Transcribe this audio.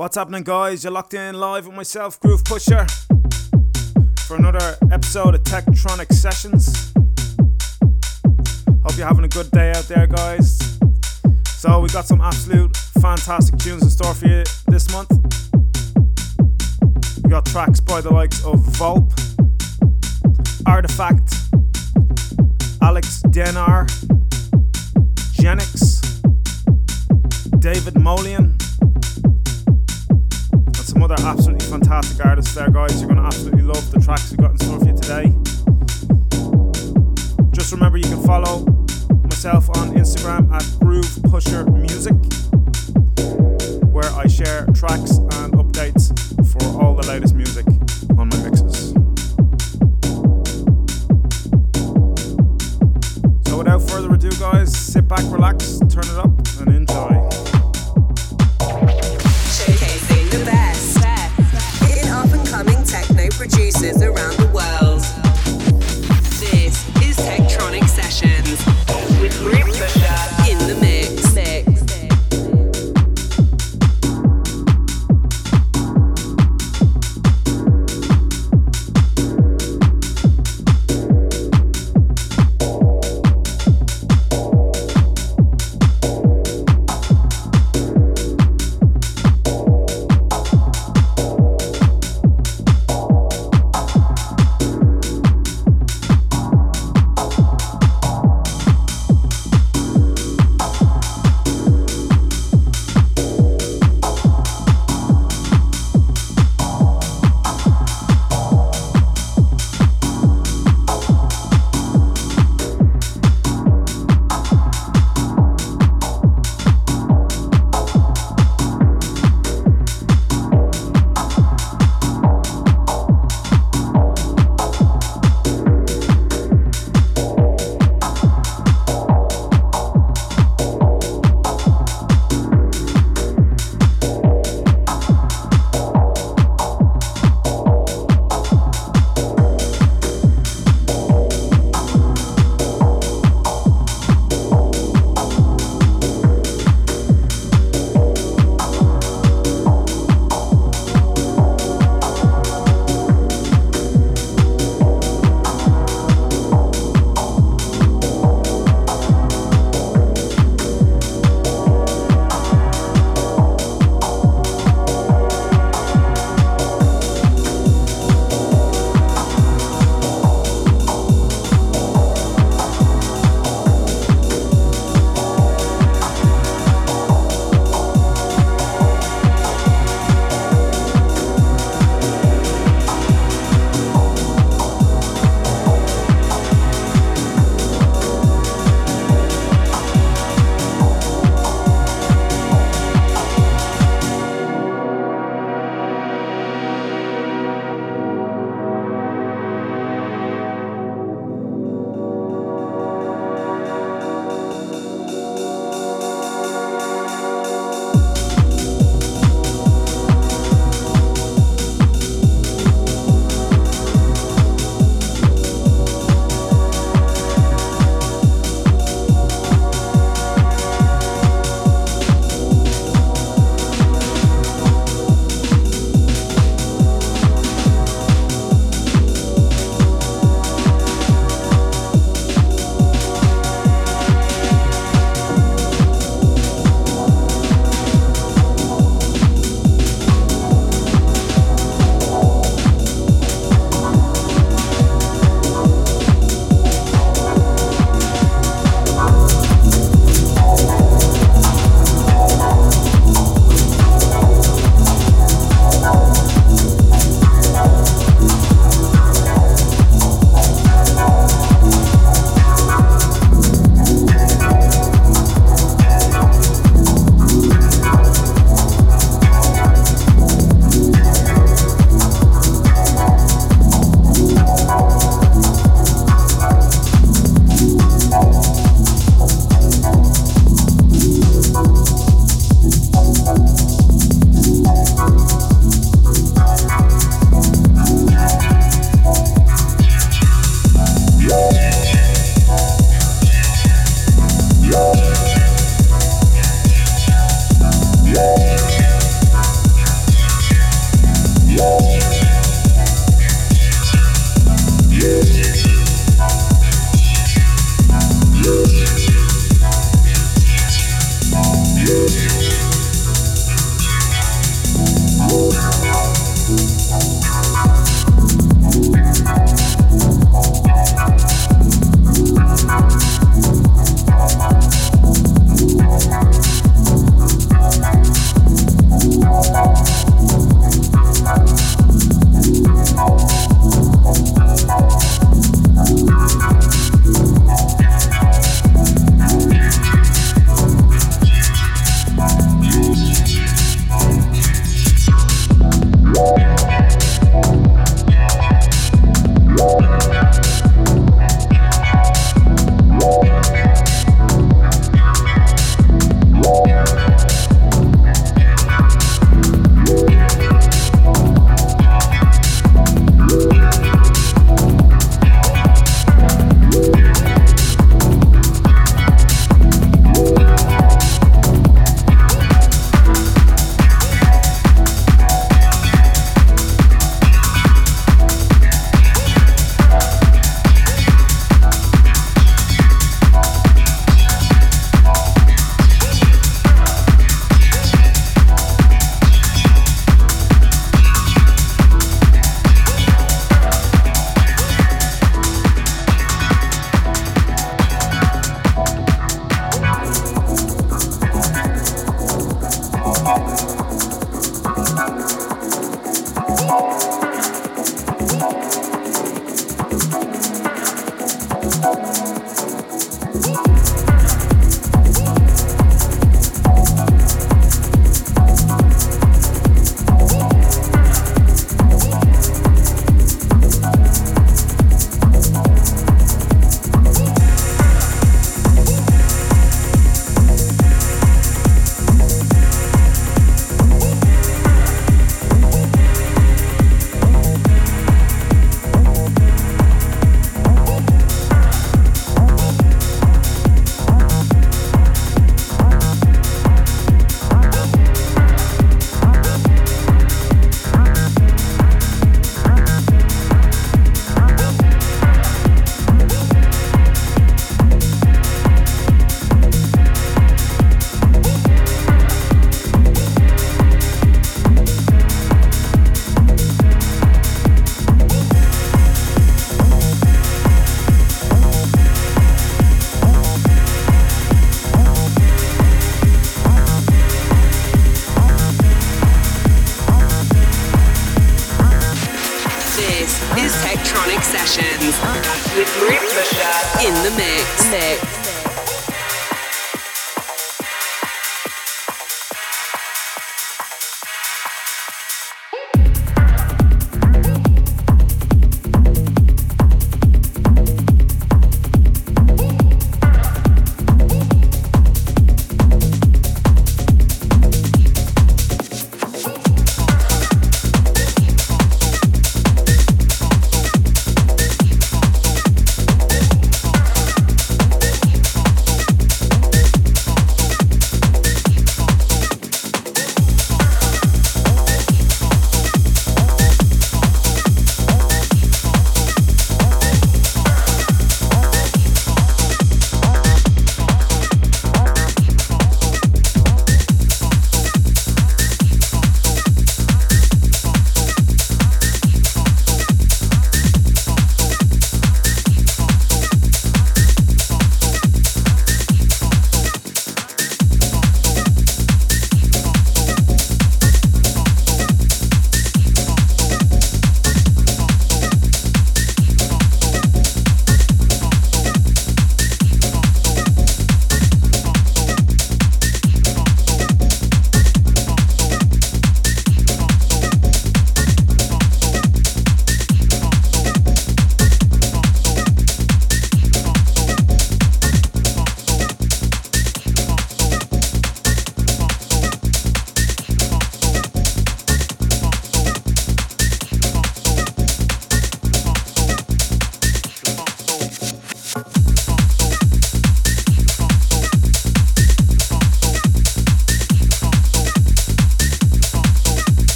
What's happening, guys? You're locked in live with myself, Groovepusher, for another episode of TeKTroniK Sessions. Hope you're having a good day out there, guys. So, we got some absolute fantastic tunes in store for you this month. We got tracks by the likes of Volpe, Artifact, Alec Dienaar, Genex, David Moleon some other absolutely fantastic artists there, guys. You're going to absolutely love the tracks we got in store for you today. Just remember you can follow myself on Instagram at Groovepusher Music, where I share tracks and updates for all the latest music on my mixes. So, without further ado, guys, sit back, relax, turn it up, and enjoy.